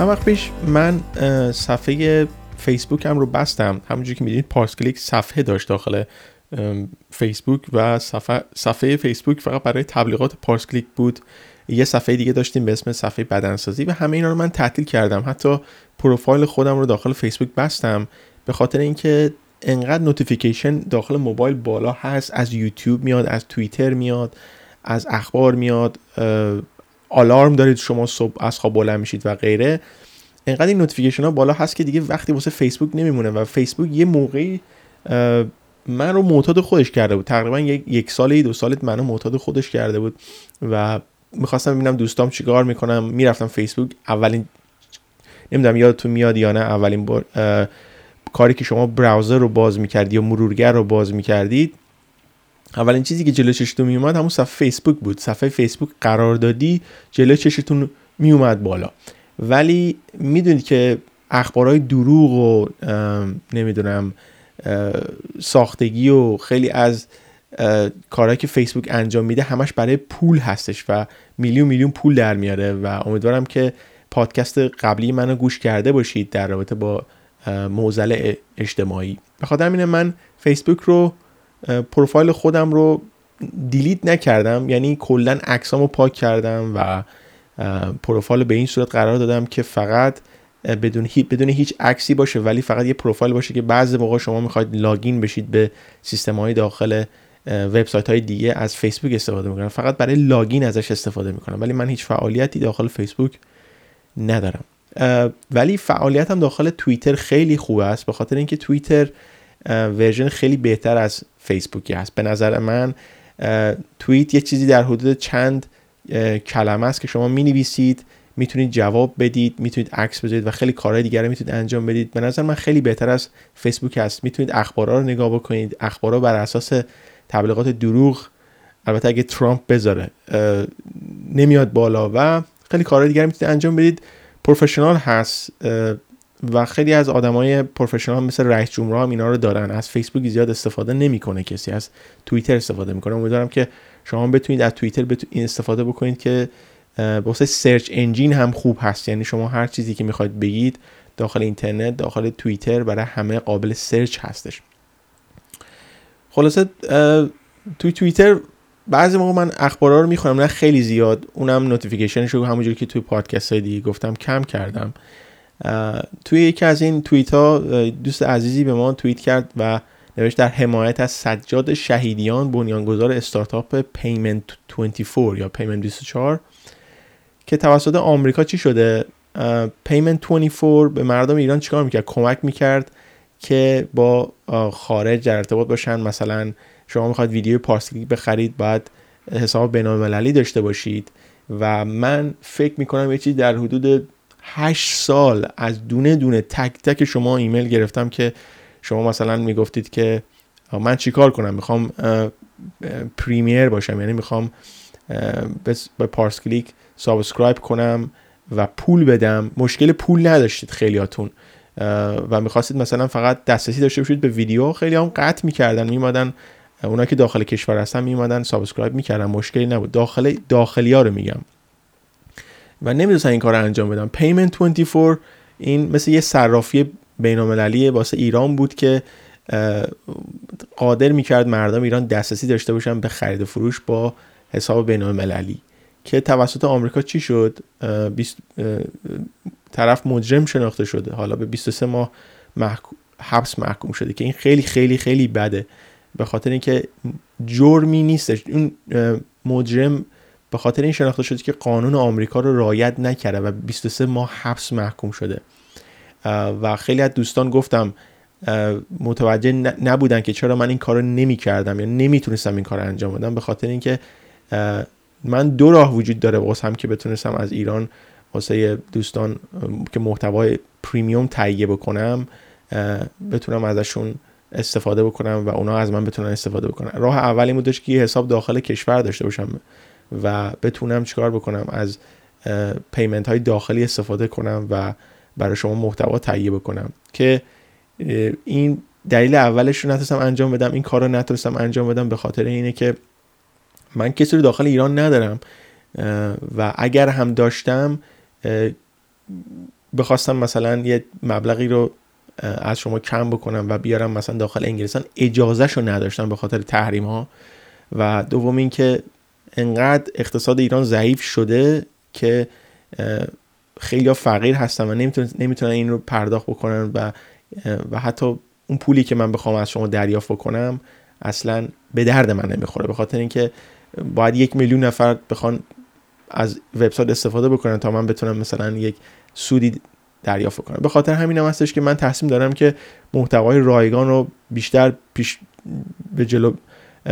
چند وقت پیش من صفحه فیسبوکم رو بستم. همونجوری که می‌دونید پارس کلیک صفحه داشت داخل فیسبوک و صفحه, صفحه فیسبوک فقط برای تبلیغات پارس کلیک بود. یه صفحه دیگه داشتیم به اسم صفحه بدنسازی و همه اینا رو من تعطیل کردم. حتی پروفایل خودم رو داخل فیسبوک بستم به خاطر اینکه انقدر notification داخل موبایل بالا هست. از یوتیوب میاد از توییتر میاد از اخبار میاد آلارم دارید شما صبح از خواب بلند میشید و غیره. انقدر این notification ها بالا هست که دیگه وقتی واسه فیسبوک نمیمونه و فیسبوک یه موقعی من رو معتاد خودش کرده بود. تقریبا یک سال دو سال منو معتاد خودش کرده بود و می‌خواستم ببینم دوستام چیکار می‌کنن می‌رفتم فیسبوک اولین نمی‌دونم یادتون میاد یا نه اولین بار کاری که شما browser رو باز می‌کردی یا مرورگر رو باز می‌کردید اولین چیزی که جلو چشتون میومد همون صفحه فیسبوک بود. صفحه فیسبوک قرار دادی جلو چشتون میومد بالا. ولی می‌دونید که اخبارهای دروغ و نمی‌دونم ساختگی و خیلی از کارهایی که فیسبوک انجام میده همش برای پول هستش و میلیون میلیون پول در میاره و امیدوارم که پادکست قبلی منو گوش کرده باشید در رابطه با موزل اجتماعی. به خاطر من فیسبوک رو پروفایل خودم رو delete نکردم. یعنی کلا عکسامو پاک کردم و پروفایل به این صورت قرار دادم که فقط بدون, بدون هیچ عکسی باشه ولی فقط یه پروفایل باشه که بعضی موقع شما می‌خواید login بشید به سیستم های داخل وبسایت های دیگه از فیسبوک استفاده می‌کنم. فقط برای login ازش استفاده می‌کنم. ولی من هیچ فعالیتی داخل فیسبوک ندارم. ولی فعالیتم داخل توییتر خیلی خوب است. به خاطر اینکه توییتر ورژن خیلی بهتر از فیسبوکی هست. به نظر من توییت یه چیزی در حدود چند کلمه است که شما می نویسید می‌تونید جواب بدید می‌تونید عکس بذارید و خیلی کارهای دیگر می‌تونید انجام بدید. به نظر من خیلی بهتر از فیسبوک هست. می‌تونید اخبارا رو نگاه بکنید. اخبارا بر اساس تبلیغات دروغ البته اگه ترامپ بذاره نمیاد بالا و خیلی کارهای دیگر می‌تونید انجام بدید. پروفشنال هست. و خیلی از آدمای professional مثل رئیس جمهور هم اینا رو دارن. از فیسبوک زیاد استفاده نمی‌کنه کسی از توییتر استفاده می‌کنه. امیدوارم که شما بتونید از توییتر این استفاده بکنید که واسه search engine هم خوب هست. یعنی شما هر چیزی که می‌خواید بگید داخل اینترنت داخل توییتر برای همه قابل search هستش. خلاصه توی توییتر بعضی موقع من اخبارا رو می‌خونم نه خیلی زیاد. اونم notification ش رو همونجوری که توی پادکست های دیگه گفتم کم کردم. توی یکی از این توییت ها دوست عزیزی به ما توییت کرد و نوشت در حمایت از سجاد شهیدیان بنیانگذار استارتاپ Payment 24 یا Payment 24 که توسط آمریکا چی شده؟ Payment 24 به مردم ایران چیکار می‌کرد؟ کمک می‌کرد که با خارج در ارتباط باشن. مثلا شما می‌خواید ویدیو پارس کلیک بخرید باید حساب بینالمللی داشته باشید. و من فکر می‌کنم یه چیزی در حدود 8 سال از دونه دونه تک تک شما ایمیل گرفتم که شما مثلا می‌گفتید که من چیکار کنم؟ می‌خوام premier باشم. یعنی می‌خوام به پارس کلیک subscribe کنم و پول بدم. مشکل پول نداشتید خیلیاتون. و می‌خواستید مثلا فقط دسترسی داشته باشید به ویدیو. خیلی هم قطع می‌کردن. میومدن اونا که داخل کشور هستن میومدن subscribe می‌کردن. مشکلی نبود. داخل داخلی ها رو میگم. و نمی‌تونستن این کار رو انجام بدن Payment 24 این مثل یه صرافی بینالمللی واسه ایران بود که قادر می‌کرد مردم ایران دسترسی داشته باشن به خرید و فروش با حساب بینالمللی. که توسط آمریکا چی شد؟ طرف مجرم شناخته شده. حالا به 23 ماه حبس محکوم شده که این خیلی خیلی خیلی بده. به خاطر اینکه جرمی نیستش. اون مجرم به خاطر این شناخته شده که قانون آمریکا رو رعایت نکرده و 23 ماه حبس محکوم شده. و خیلی از دوستان گفتم متوجه نبودن که چرا من این کار رو نمی کردم یا نمی‌تونستم این کار رو انجام بدم به خاطر اینکه من دو راه وجود داره واسه هم که بتونستم از ایران واسه دوستان که محتوای پریمیوم تهیه بکنم بتونم ازشون استفاده بکنم و اونا از من بتونن استفاده بکنن. راه اولی بودش که حساب داخل کشور داشته باشم. و بتونم چیکار بکنم؟ از پیمنت های داخلی استفاده کنم و برای شما محتوا تهیه بکنم. که این دلیل اولش رو نتونستم انجام بدم این کار رو نتونستم انجام بدم به خاطر اینه که من کسی رو داخل ایران ندارم و اگر هم داشتم بخواستم مثلا یه مبلغی رو از شما کم بکنم و بیارم مثلا داخل انگلستان اجازهش رو نداشتم به خاطر تحریم ها و دوم اینکه انقدر اقتصاد ایران ضعیف شده که خیلی فقیر هستن و نمی‌تونن این رو پرداخت بکنن و و حتی اون پولی که من بخوام از شما دریافت بکنم اصلا به درد من نمی‌خوره. به خاطر اینکه باید یک میلیون نفر بخوان از وبسایت استفاده بکنن تا من بتونم مثلا یک سودی دریافت کنم به خاطر همین هم هستش که من تصمیم دارم که محتوای رایگان رو بیشتر پیش به جلو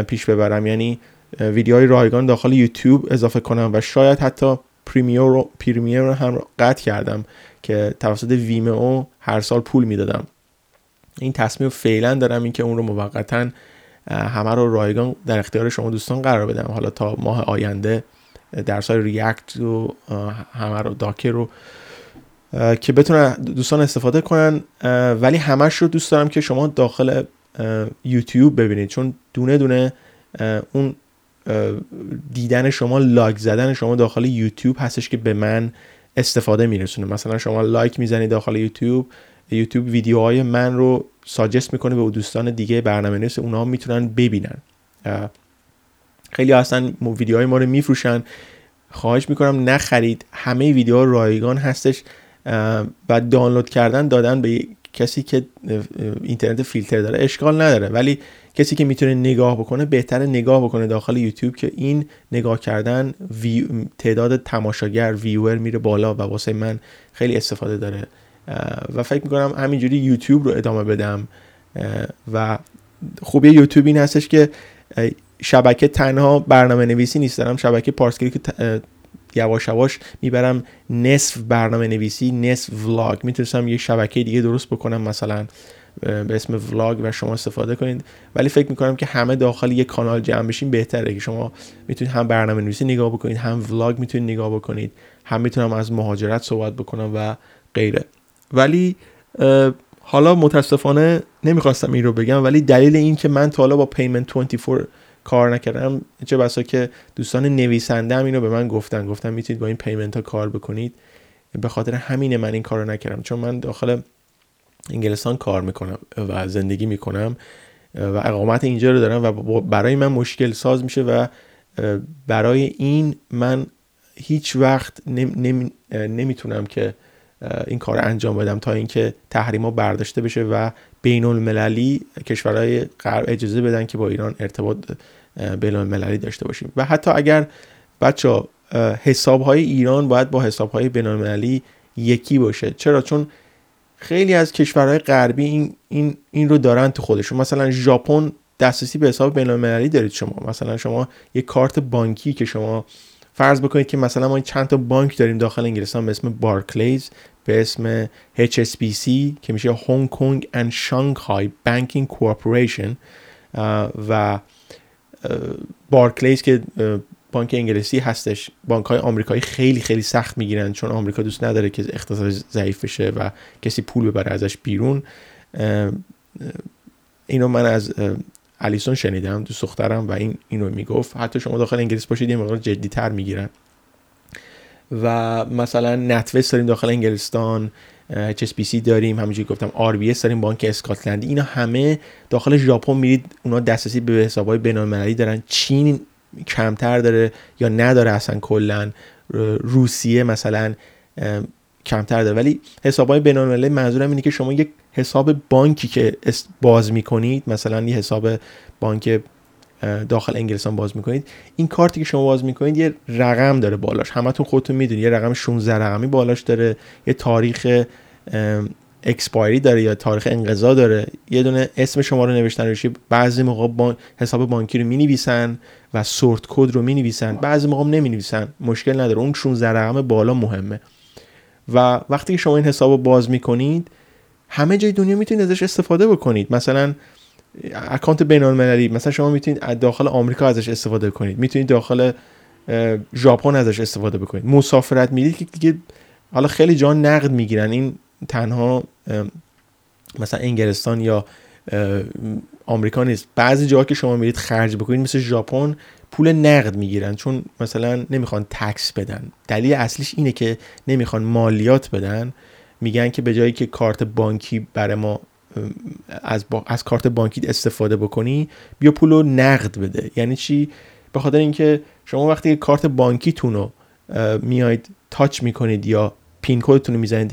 پیش ببرم. یعنی ویدیوهای رایگان داخل یوتیوب اضافه کنم و شاید حتی پریمیر رو, پریمیر رو هم قطع کردم که توسط ویمئو هر سال پول می‌دادم. این تصمیم فعلا دارم اینکه اون رو موقتا همه رو رایگان در اختیار شما دوستان قرار بدم. حالا تا ماه آینده درس های ریاکت و همه رو داکر رو که بتونن دوستان استفاده کنن. ولی همش رو دوست دارم که شما داخل یوتیوب ببینید. چون دونه دونه اون دیدن شما لایک زدن شما داخل یوتیوب هستش که به من استفاده میرسونه. مثلا شما لایک می‌زنید داخل یوتیوب یوتیوب ویدیوهای من رو ساجست می‌کنه به دوستان دیگه برنامه نویس اونها می‌تونن ببینن. خیلی اصلا ویدیوهای ما رو میفروشن. خواهش می‌کنم نخرید. همه ویدیوها رایگان هستش. و دانلود کردن دادن به کسی که اینترنت فیلتر داره اشکال نداره ولی کسی که می‌تونه نگاه بکنه بهتر نگاه بکنه داخل یوتیوب که این نگاه کردن تعداد تماشاگر ویور میره بالا و واسه من خیلی استفاده داره. و فکر می‌کنم همینجوری یوتیوب رو ادامه بدم. و خوبی یوتیوب این هستش که شبکه تنها برنامه نویسی نیست. دارم شبکه پارسکری که یواش یواش می‌برم نصف برنامه نویسی نصف ولاگ می‌تونستم یه شبکه دیگه درست بکنم مثلا به اسم ولاگ و شما استفاده کنید. ولی فکر می‌کنم که همه داخل یک کانال جمع بشین بهتره که شما می‌تونید هم برنامه نویسی نگاه بکنید هم ولاگ می‌تونید نگاه بکنید. هم می‌تونم از مهاجرت صحبت بکنم و غیره. ولی حالا متاسفانه نمی‌خواستم این رو بگم ولی دلیل این که من تا حالا با پیمنت 24 کار نکردم. چه بسا که دوستان نویسنده هم اینو به من گفتن. گفتن می‌تونید با این پیمنت ها کار بکنید. به خاطر همین من این کارو نکردم. چون من داخل انگلستان کار می‌کنم و زندگی می‌کنم و اقامت اینجا رو دارم و برای من مشکل ساز میشه و برای این من هیچ وقت نمی‌تونم که این کار انجام بدم تا اینکه تحریما برداشته بشه و بین المللی کشورهای غرب اجازه بدن که با ایران ارتباط بین المللی داشته باشیم. و حتی اگر بچه حساب های ایران باید با حساب های بین یکی باشه. چرا؟ چون خیلی از کشورهای غربی این, این, این رو دارن تو خودشون. مثلا ژاپن دسترسی به حساب بین المللی دارید شما. مثلا شما یک کارت بانکی که شما فرض بکنید که مثلا ما چند تا بانک داریم داخل انگلستان به اسم Barclays به اسم HSBC که میشه Hong Kong and Shanghai Banking Corporation و Barclays که بانک انگلیسی هستش بانک های آمریکایی خیلی خیلی سخت می‌گیرن چون آمریکا دوست نداره که اقتصاد ضعیف بشه و کسی پول ببره ازش بیرون. اینو من از الیسون شنیدم دوست دخترم و این اینو می‌گفت. حتی شما داخل انگلیس باشید یه مقدار جدی تر می‌گیرن. و مثلا نتوست داریم داخل انگلستان HSBC داریم همونجوری گفتم RBS داریم بانک اسکاتلندی اینا همه داخل ژاپن میرید اونا دسترسی به حسابهای بین‌المللی دارن. چین کمتر داره یا نداره اصلا کلا. روسیه مثلا کمتر داره. ولی حساب های بینالمللی منظورم اینه که شما یک حساب بانکی که باز می‌کنید مثلا یه حساب بانک داخل انگلستان باز می‌کنید. این کارتی که شما باز می‌کنید یه رقم داره بالاش. همتون خودتون می‌دونید. یه رقم 16 رقمی بالاش داره. یه تاریخ اکسپایری داره یا تاریخ انقضا داره. یه دونه اسم شما رو نوشتن روشی. بعضی موقع حساب بانکی رو می‌نویسن و سورت کد رو می‌نویسن. بعضی موقع نمی‌نویسن. مشکل نداره. اون 16 رقم بالا مهمه. و وقتی که شما این حساب رو باز می‌کنید همه جای دنیا می‌تونید ازش استفاده بکنید. مثلا اکانت بین المللی مثلا شما می‌تونید داخل آمریکا ازش استفاده کنید. می‌تونید داخل ژاپن ازش استفاده بکنید. مسافرت می‌دید که دیگه حالا خیلی جان نقد می‌گیرن. این تنها مثلا انگلستان یا آمریکا نیست. بعضی جاها که شما میرید خرج بکنید مثل ژاپن پول نقد می‌گیرن. چون مثلا نمی‌خوان تکس بدن. دلیل اصلیش اینه که نمی‌خوان مالیات بدن. میگن که به جایی که کارت بانکی برای ما از, از کارت بانکی استفاده بکنی بیا پول رو نقد بده. یعنی چی؟ به خاطر اینکه شما وقتی کارت بانکیتون رو میاید تاچ می‌کنید یا پین کدتون رو می‌زنید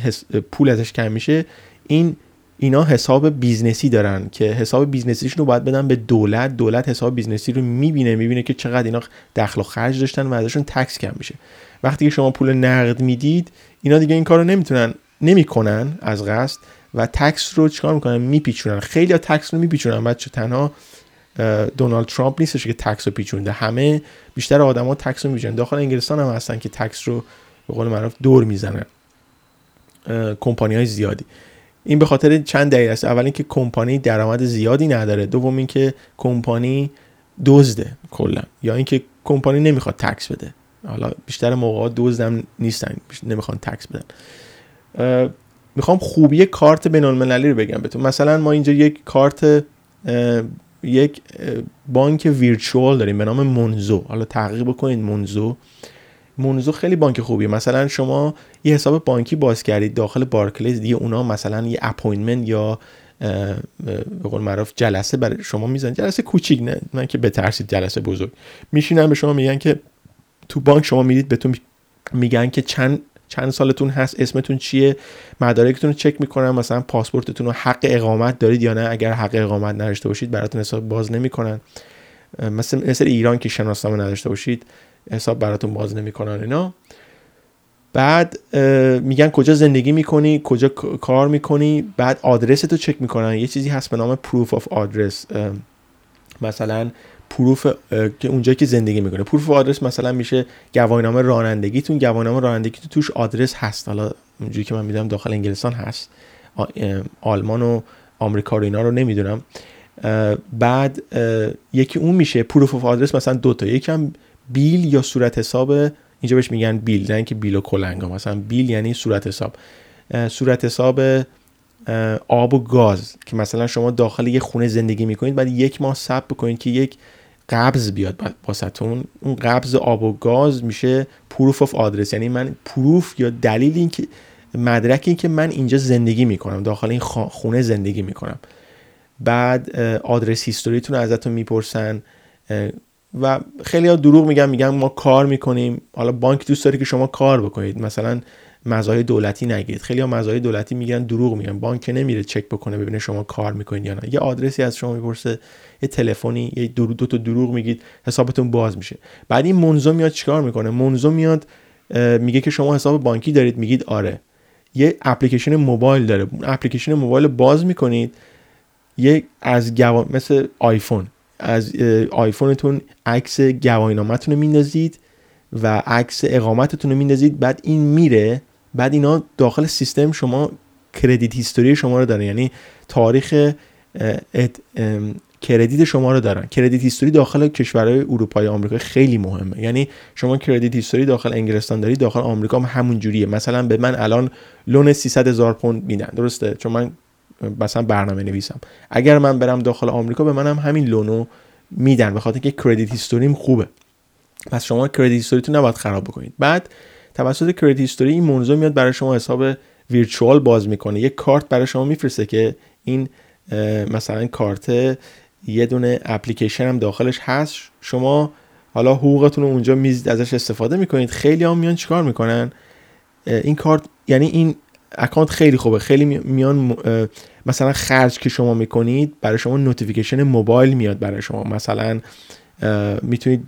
پول ازش کم میشه این اینا حساب business ی دارن که حساب business یشون رو باید بدن به دولت. دولت حساب business ی رو می‌بینه می‌بینه که چقدر اینا دخل و خرج داشتن و ازشون tax کم میشه. وقتی که شما پول نقد می‌دید اینا دیگه این کار رو نمی‌تونن نمی‌کنن از قصد. و tax رو چیکار می‌کنن؟ میپیچونن. خیلی ها tax رو میپیچونن. بچه تنها دونالد ترامپ نیستش که tax رو پیچونده. همه بیشتر آدما tax رو میپیچونن. داخل انگلستان هم هستن که tax رو به قول معروف دور می‌زنن. کمپانی های زیادی. این به خاطر چند دلیل است. اول اینکه کمپانی درآمد زیادی نداره. دوم اینکه کمپانی دزده کلا. یا اینکه کمپانی نمی‌خواد تکس بده. حالا بیشتر موقع دزدم نیستن. نمی‌خوان تکس بدن. می‌خوام خوبی کارت بین المللی رو بگم بهتون مثلا ما اینجا یک کارت یک بانک ویرچوال داریم به نام منزو حالا تحقیق بکنید منزو Monzo خیلی بانک خوبیه. مثلا شما یه حساب بانکی باز کردید داخل Barclays دیگه اونا مثلا یه appointment یا به قول معروف جلسه برای شما میذارن جلسه کوچیک نه اینکه بترسید جلسه بزرگ. میشینن به شما میگن که تو بانک شما می‌دید بهتون میگن که چند چند سالتون هست اسمتون چیه؟ مدارکتون رو چک می‌کنن مثلا پاسپورتتون رو حق اقامت دارید یا نه؟ اگر حق اقامت نداشته باشید براتون حساب باز نمی‌کنن. مثل مثل ایران که شناسنامه نداشته باشید حساب براتون باز نمی‌کنن اینا. بعد میگن کجا زندگی می‌کنی کجا کار می‌کنی بعد آدرس تو چک می‌کنن. یه چیزی هست به نام پروف آف آدرس مثلا پروف که اونجایی که زندگی می‌کنه. پروف آدرس مثلا میشه گواهینامه رانندگیتون. گواهینامه رانندگیتون توش آدرس هست. حالا اونجوری که من می‌دونم داخل انگلستان هست. آلمان و آمریکا رو اینا رو نمی‌دونم. بعد یکی اون میشه proof of address مثلا دو تا. یکیم bill یا صورت حساب اینجا بهش میگن bill. نه اینکه بیل و کلنگا مثلا bill یعنی صورت حساب. صورت حساب آب و گاز که مثلا شما داخل یه خونه زندگی می‌کنید بعد یک ماه ثبت بکنید که یک قبض بیاد واسهتون. اون قبض آب و گاز میشه proof of address یعنی من proof یا دلیل این که مدرک این که من اینجا زندگی می‌کنم داخل این خونه زندگی می‌کنم. بعد آدرس هیستوریتون ازتون می‌پرسن و خیلی ها دروغ میگن میگن ما کار می‌کنیم. حالا بانک دوست داره که شما کار بکنید. مثلا مزایای دولتی نگیرید. خیلی ها مزایای دولتی میگن دروغ میگن. بانک نمیره چک بکنه ببینه شما کار می‌کنید یا نه. یه آدرسی از شما می‌پرسه یه تلفنی یه دو, دو تا دروغ میگید حسابتون باز میشه. بعد این منزو میاد چیکار می‌کنه؟ منزو میاد میگه که شما حساب بانکی دارید میگید آره. یه اپلیکیشن موبایل داره. اون اپلیکیشن موبایل باز می‌کنید یه از گوا... مثل آیفون. از آیفونتون عکس گواهینامه‌تون رو میندازید و عکس اقامتتون رو میندازید. بعد این میره بعد اینا داخل سیستم شما کردیت هیستوری شما رو دارن. یعنی تاریخ کردیت شما رو دارن. کردیت هیستوری داخل کشورهای اروپای آمریکا خیلی مهمه. یعنی شما credit history داخل انگلستان دارید داخل آمریکا هم همون جوریه. مثلا به من الان loan 300 هزار پوند میدن. درسته؟ چون من مثلا برنامه نویسم. اگر من برم داخل آمریکا به منم هم همین loan و میدن. به خاطر که credit history م خوبه. پس شما credit history تون نباید خراب بکنید. بعد توسط credit history این موضوع میاد برای شما حساب virtual باز می‌کنه. یک کارت برای شما میفرسته که این مثلا کارت یه دونه اپلیکیشن هم داخلش هست. شما حالا حقوقتون رو اونجا می‌ریزید ازش استفاده می‌کنید. خیلی هم میان چیکار می‌کنن؟ این کارت یعنی این account خیلی خوبه. خیلی میان مثلا خرج که شما می‌کنید برای شما notification موبایل میاد برای شما. مثلا می‌تونید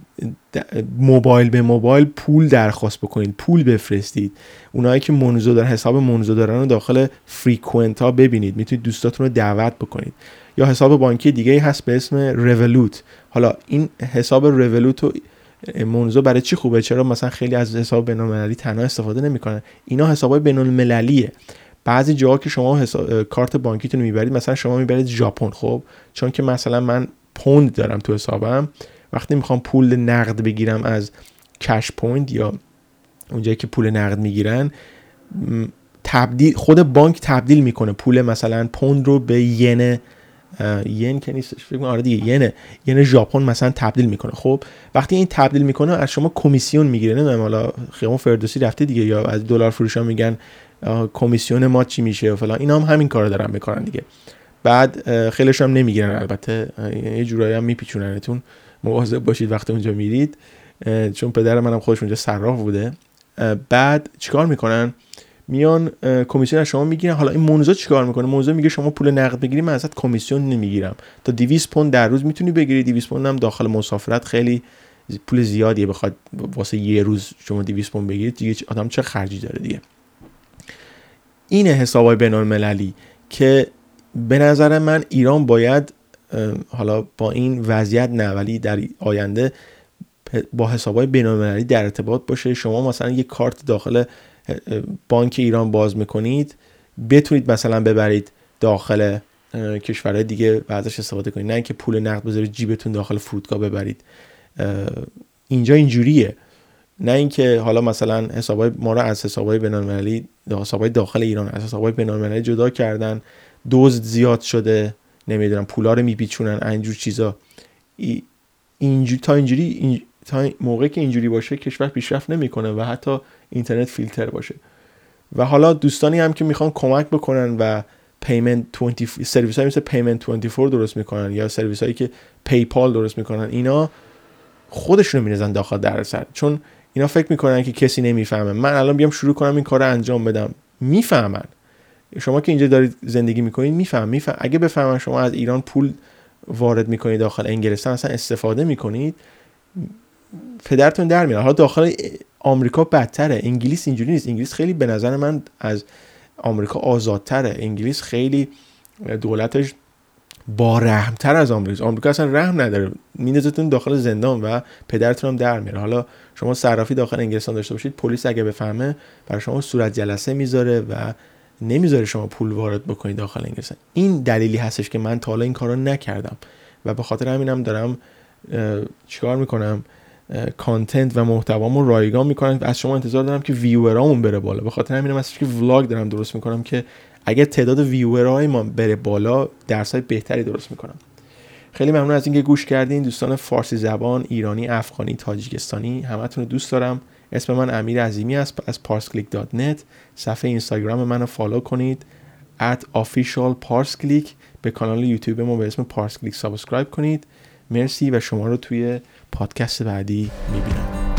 موبایل به موبایل پول درخواست بکنید پول بفرستید. اونایی که Monzo دارن حساب Monzo دارن رو داخل free account ها ببینید. می‌تونید دوستاتون رو دعوت بکنید. یا حساب بانکی دیگه هست به اسم Revolut حالا این حساب Revolut رو Monzo برای چی خوبه؟ چرا مثلا خیلی از حساب بین‌المللی تنها استفاده نمی‌کنن؟ اینا حسابای بین‌المللیه. بعضی جاها که شما حساب... کارت بانکیتون می‌برید مثلا شما می‌برید ژاپن خب؟ چون که مثلا من پوند دارم تو حسابم. وقتی می‌خوام پول نقد بگیرم از cash point یا اونجایی که پول نقد می‌گیرن تبدیل خود بانک تبدیل می‌کنه پول مثلا پوند رو به ین ین که نیستش فکر آره دیگه ین ین ژاپن مثلا تبدیل می‌کنه. خب وقتی این تبدیل می‌کنه از شما کمیسیون می‌گیره. نمی‌دونم حالا خیام فردوسی رفته دیگه یا از دلار فروشا میگن کمیسیون ما چی میشه و فلان. اینا هم همین کارو دارن می‌کنن دیگه. بعد خیلیش هم نمی‌گیرن البته یه جورایی هم میپیچوننتون. مواظب باشید وقتی اونجا میرید. چون پدر منم خودش اونجا صراف بوده. بعد چیکار می‌کنن؟ میان کمیسیون از شما می‌گیرن. حالا این منوزا چیکار می‌کنه؟ موضوع میگه شما پول نقد بگیری من ازت کمیسیون نمی‌گیرم. تا 200 پوند در روز می‌تونی بگیری. 200 پوند هم داخل مسافرت خیلی پول زیادیه. بخواد واسه یه روز شما 200 پوند بگیرید دیگه آدم چه خرجی داره دیگه؟ اینه حسابای بین المللی که به نظر من ایران باید حالا با این وضعیت نه ولی در آینده با حسابای بین در ارتباط باشه. شما مثلا یه کارت داخل بانک ایران باز می‌کنید بتونید مثلا ببرید داخل کشورهای دیگه و ازش استفاده کنید. نه اینکه پول نقد بذارید جیبتون داخل فرودگاه ببرید. اینجا اینجوریه. نه اینکه حالا مثلا حسابای ما رو از حسابای بین‌المللی حسابای داخل ایران از حسابای بین‌المللی جدا کردن دزد زیاد شده. نمی‌دونم پولا رو میپیچونن اینجور چیزا. اینجوری تا اینجوری تا موقعی که اینجوری باشه کشور پیشرفت نمی‌کنه و حتی اینترنت فیلتر باشه. و حالا دوستانی هم که می‌خوان کمک بکنن و payment 20 سرویس های مثل payment 24 درست می‌کنن یا سرویس هایی که PayPal درست می‌کنن اینا خودشونو میندازن داخل دردسر چون اینا فکر می‌کنن که کسی نمی‌فهمه. من الان بیام شروع کنم این کار رو انجام بدم. می‌فهمن. شما که اینجا دارید زندگی می‌کنید میفهم میفهم. اگه بفهمن شما از ایران پول وارد می‌کنید داخل انگلستان اصلا استفاده می‌کنید پدرتون در میاد. حالا داخل آمریکا بدتره. انگلیس اینجوری نیست. انگلیس خیلی به نظر من از آمریکا آزادتره. انگلیس خیلی دولتش با رحمتر از آمریکا آمریکا اصلا رحم نداره. میندازتون داخل زندان و پدرتون هم در میاره. حالا شما صرافی داخل انگلستان داشته باشید پلیس اگه بفهمه برای شما صورت جلسه می‌ذاره و نمی‌ذاره شما پول وارد بکنید داخل انگلستان این دلیلی هستش که من تا حالا این کارو نکردم. و به خاطر همینم دارم چیکار می‌کنم؟ کانتنت و محتوامو رایگان می‌کنم. از شما انتظار دارم که ویورامون بره بالا. به خاطر همینم هستش که ولاگ دارم درست می‌کنم که اگر تعداد ویورهای ما بره بالا های بهتری درست می‌کنم. خیلی ممنون از اینکه گوش کردین. دوستان فارسی زبان ایرانی افغانی تاجیکستانی همتون رو دوست دارم. اسم من امیر عظیمی است از parsclick.net صفحه اینستاگرام منو فالو کنید. at official parsclick به کانال یوتیوب ما به اسم parsclick subscribe کنید. مرسی و شما رو توی پادکست بعدی می‌بینم.